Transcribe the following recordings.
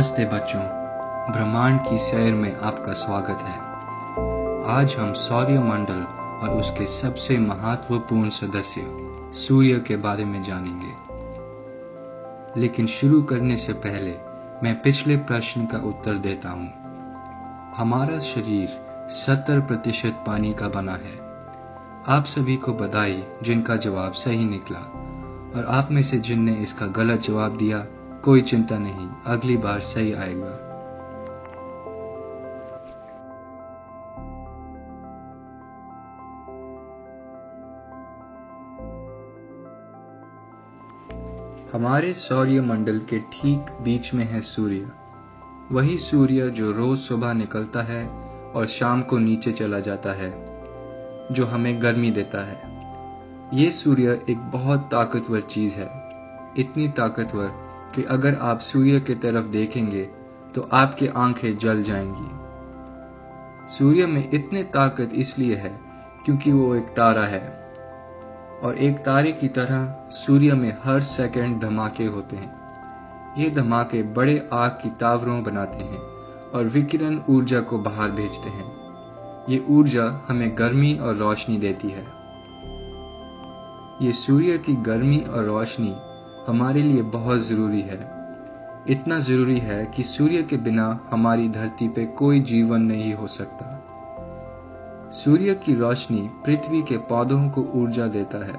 नमस्ते बच्चों। ब्रह्मांड की सैर में आपका स्वागत है। आज हम सौर्य मंडल और उसके सबसे महत्वपूर्ण सदस्य, सूर्य के बारे में जानेंगे। लेकिन शुरू करने से पहले मैं पिछले प्रश्न का उत्तर देता हूँ। हमारा शरीर 70 प्रतिशत पानी का बना है। आप सभी को बधाई जिनका जवाब सही निकला, और आप में से जिनने इसका गलत जवाब दिया कोई चिंता नहीं। अगली बार सही आएगा। हमारे सौर्य मंडल के ठीक बीच में है सूर्य। वही सूर्य जो रोज सुबह निकलता है और शाम को नीचे चला जाता है, जो हमें गर्मी देता है। ये सूर्य एक बहुत ताकतवर चीज़ है। इतनी ताकतवर कि अगर आप सूर्य की तरफ़ देखेंगे तो आपकी आँखें जल जाएँगी। सूर्य में इतनी ताकत इसलिए है क्योंकि वो एक तारा है और एक तारे की तरह सूर्य में हर सेकंड धमाके होते हैं। ये धमाके बड़े आग की तावरों बनाते हैं और विकिरण ऊर्जा को बाहर भेजते हैं। ये ऊर्जा हमें गर्मी और रोशनी देती है। ये सूर्य की गर्मी और रोशनी हमारे लिए बहुत ज़रूरी है। इतना ज़रूरी है कि सूर्य के बिना हमारी धरती पे कोई जीवन नहीं हो सकता। सूर्य की रोशनी पृथ्वी के पौधों को ऊर्जा देता है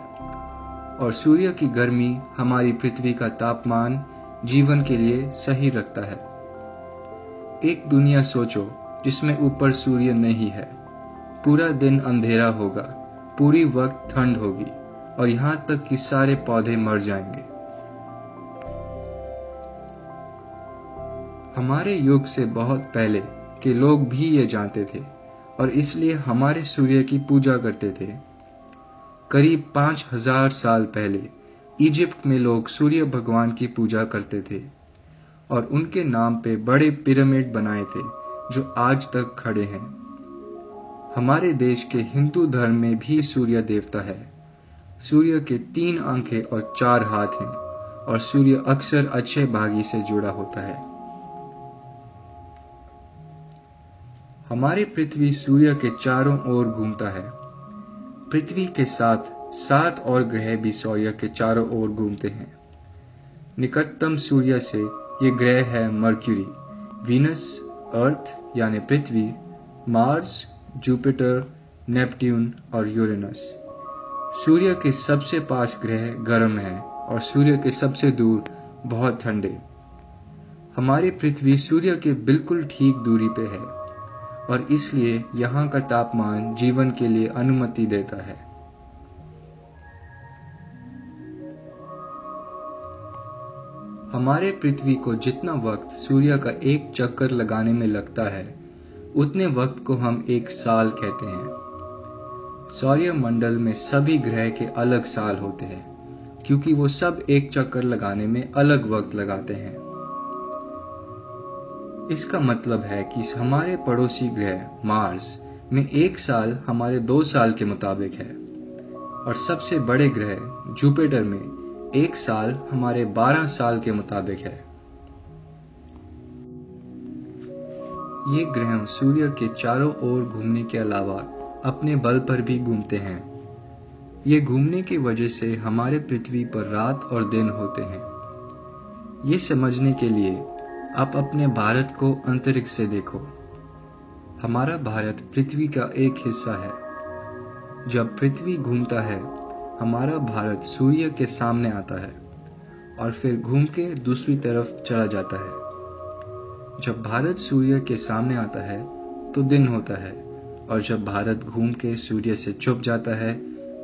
और सूर्य की गर्मी हमारी पृथ्वी का तापमान जीवन के लिए सही रखता है। एक दुनिया सोचो जिसमें ऊपर सूर्य नहीं है। पूरा दिन अंधेरा होगा, पूरी वक्त ठंड होगी और यहाँ तक कि सारे पौधे मर जाएँगे। हमारे युग से बहुत पहले के लोग भी ये जानते थे और इसलिए हमारे सूर्य की पूजा करते थे। करीब पाँच हज़ार साल पहले इजिप्ट में लोग सूर्य भगवान की पूजा करते थे और उनके नाम पे बड़े पिरामिड बनाए थे जो आज तक खड़े हैं। हमारे देश के हिंदू धर्म में भी सूर्य देवता है। सूर्य के तीन आँखें और चार हाथ हैं और सूर्य अक्सर अच्छे भागी से जुड़ा होता है। हमारी पृथ्वी सूर्य के चारों ओर घूमता है। पृथ्वी के साथ सात और ग्रह भी सूर्य के चारों ओर घूमते हैं। निकटतम सूर्य से ये ग्रह है मर्क्यूरी, वीनस, अर्थ यानी पृथ्वी, मार्स, जुपिटर, नेपट्यून और यूरेनस। सूर्य के सबसे पास ग्रह गर्म है और सूर्य के सबसे दूर बहुत ठंडे। हमारी पृथ्वी सूर्य के बिल्कुल ठीक दूरी पे है। और इसलिए यहाँ का तापमान जीवन के लिए अनुमति देता है। हमारे पृथ्वी को जितना वक्त सूर्य का एक चक्कर लगाने में लगता है, उतने वक्त को हम एक साल कहते हैं। सौर्य मंडल में सभी ग्रह के अलग साल होते हैं, क्योंकि वो सब एक चक्कर लगाने में अलग वक्त लगाते हैं। इसका मतलब है कि हमारे पड़ोसी ग्रह मार्स में एक साल हमारे दो साल के मुताबिक है। और सबसे बड़े ग्रह जुपिटर में एक साल हमारे बारह साल के मुताबिक है। ये ग्रह सूर्य के चारों ओर घूमने के अलावा अपने बल पर भी घूमते हैं। ये घूमने की वजह से हमारे पृथ्वी पर रात और दिन होते हैं। ये समझने के लिए आप अपने भारत को अंतरिक्ष से देखो। हमारा भारत पृथ्वी का एक हिस्सा है। जब पृथ्वी घूमता है, हमारा भारत सूर्य के सामने आता है और फिर घूम के दूसरी तरफ़ चला जाता है। जब भारत सूर्य के सामने आता है तो दिन होता है और जब भारत घूम के सूर्य से छुप जाता है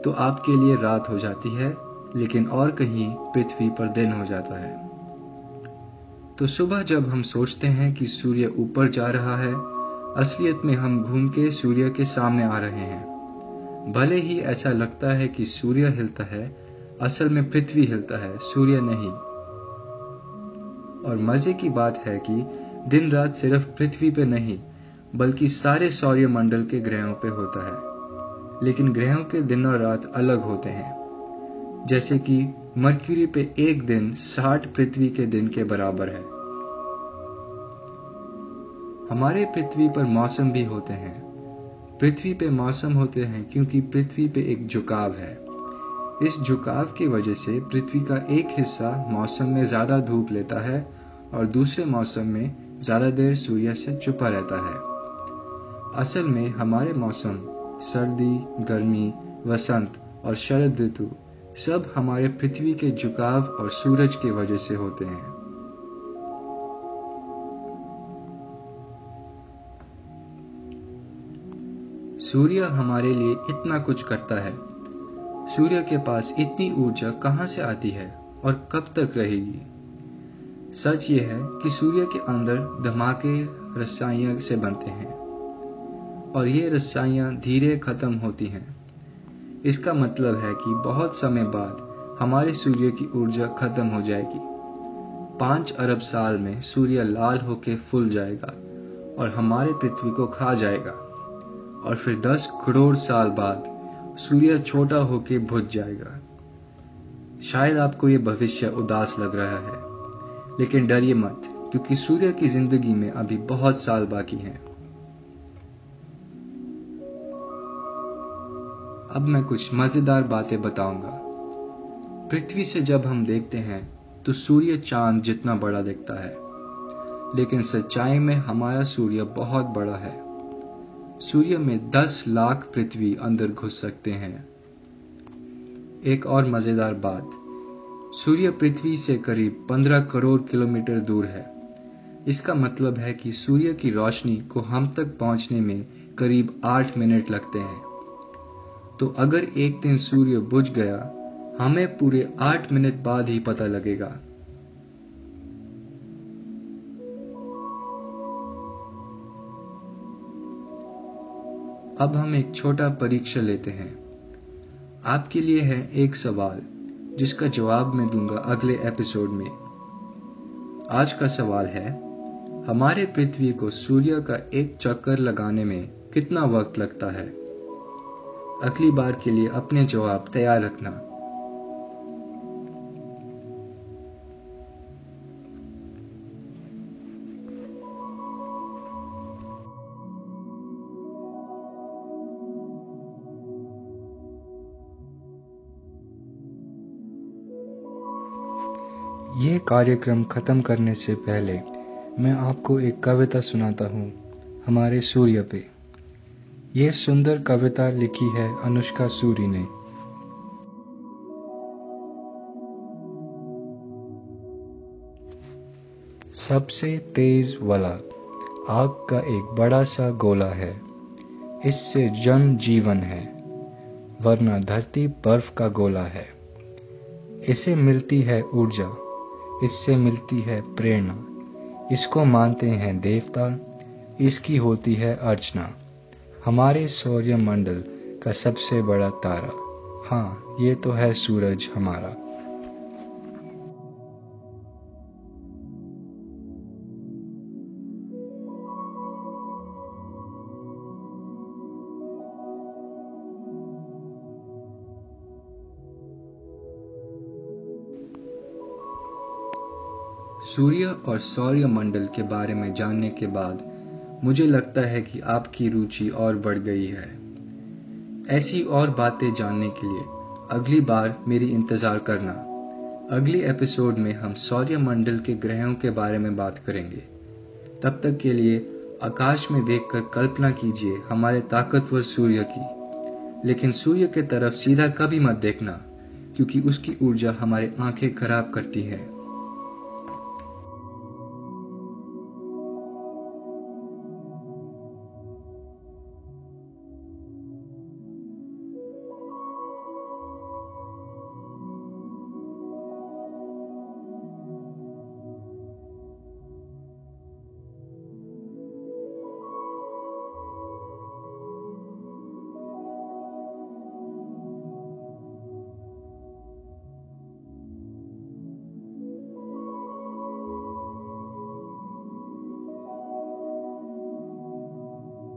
तो आपके लिए रात हो जाती है, लेकिन और कहीं पृथ्वी पर दिन हो जाता है। तो सुबह जब हम सोचते हैं कि सूर्य ऊपर जा रहा है, असलियत में हम घूम के सूर्य के सामने आ रहे हैं। भले ही ऐसा लगता है कि सूर्य हिलता है, असल में पृथ्वी हिलता है, सूर्य नहीं। और मज़े की बात है कि दिन रात सिर्फ़ पृथ्वी पे नहीं, बल्कि सारे सौर्य मंडल के ग्रहों पे होता है। लेकिन ग्रहों के दिन और रात अलग होते हैं। जैसे कि मर्क्यूरी पे एक दिन साठ पृथ्वी के दिन के बराबर है। हमारे पृथ्वी पर मौसम भी होते हैं। पृथ्वी पे मौसम होते हैं क्योंकि पृथ्वी पे एक झुकाव है। इस झुकाव की वजह से पृथ्वी का एक हिस्सा मौसम में ज़्यादा धूप लेता है और दूसरे मौसम में ज़्यादा देर सूर्य से छुपा रहता है। असल में हमारे मौसम सर्दी, गर्मी, वसंत और शरद ऋतु सब हमारे पृथ्वी के झुकाव और सूरज की वजह से होते हैं। सूर्य हमारे लिए इतना कुछ करता है। सूर्य के पास इतनी ऊर्जा कहाँ से आती है और कब तक रहेगी? सच ये है कि सूर्य के अंदर धमाके, रसाइयाँ से बनते हैं और ये रसाइयाँ धीरे खत्म होती हैं। इसका मतलब है कि बहुत समय बाद हमारे सूर्य की ऊर्जा खत्म हो जाएगी। पाँच अरब साल में सूर्य लाल होकर फूल जाएगा और हमारे पृथ्वी को खा जाएगा। और फिर दस करोड़ साल बाद सूर्य छोटा होकर भुज जाएगा। शायद आपको यह भविष्य उदास लग रहा है, लेकिन डरिए मत, क्योंकि सूर्य की ज़िंदगी में अभी बहुत साल बाकी हैं। अब मैं कुछ मज़ेदार बातें बताऊँगा। पृथ्वी से जब हम देखते हैं तो सूर्य चाँद जितना बड़ा दिखता है। लेकिन सच्चाई में हमारा सूर्य बहुत बड़ा है। सूर्य में 10 लाख पृथ्वी अंदर घुस सकते हैं। एक और मज़ेदार बात, सूर्य पृथ्वी से करीब 15 करोड़ किलोमीटर दूर है। इसका मतलब है कि सूर्य की रोशनी को हम तक पहुँचने में करीब 8 मिनट लगते हैं। तो अगर एक दिन सूर्य बुझ गया, हमें पूरे आठ मिनट बाद ही पता लगेगा। अब हम एक छोटा परीक्षा लेते हैं। आपके लिए है एक सवाल, जिसका जवाब मैं दूँगा अगले एपिसोड में। आज का सवाल है, हमारे पृथ्वी को सूर्य का एक चक्कर लगाने में कितना वक्त लगता है? अगली बार के लिए अपने जवाब तैयार रखना। यह कार्यक्रम खत्म करने से पहले मैं आपको एक कविता सुनाता हूँ, हमारे सूर्य पे। यह सुंदर कविता लिखी है अनुष्का सूरी ने। सबसे तेज वाला, आग का एक बड़ा सा गोला है। इससे जन जीवन है, वरना धरती बर्फ़ का गोला है। इसे मिलती है ऊर्जा, इससे मिलती है प्रेरणा। इसको मानते हैं देवता, इसकी होती है अर्चना। हमारे सौर्य मंडल का सबसे बड़ा तारा। हाँ ये तो है सूरज हमारा। सूर्य और सौर्य मंडल के बारे में जानने के बाद मुझे लगता है कि आपकी रुचि और बढ़ गई है। ऐसी और बातें जानने के लिए अगली बार मेरी इंतज़ार करना। अगली एपिसोड में हम सौर्य मंडल के ग्रहों के बारे में बात करेंगे। तब तक के लिए आकाश में देखकर कल्पना कीजिए हमारे ताकतवर सूर्य की। लेकिन सूर्य के तरफ़ सीधा कभी मत देखना, क्योंकि उसकी ऊर्जा हमारी आँखें खराब करती है।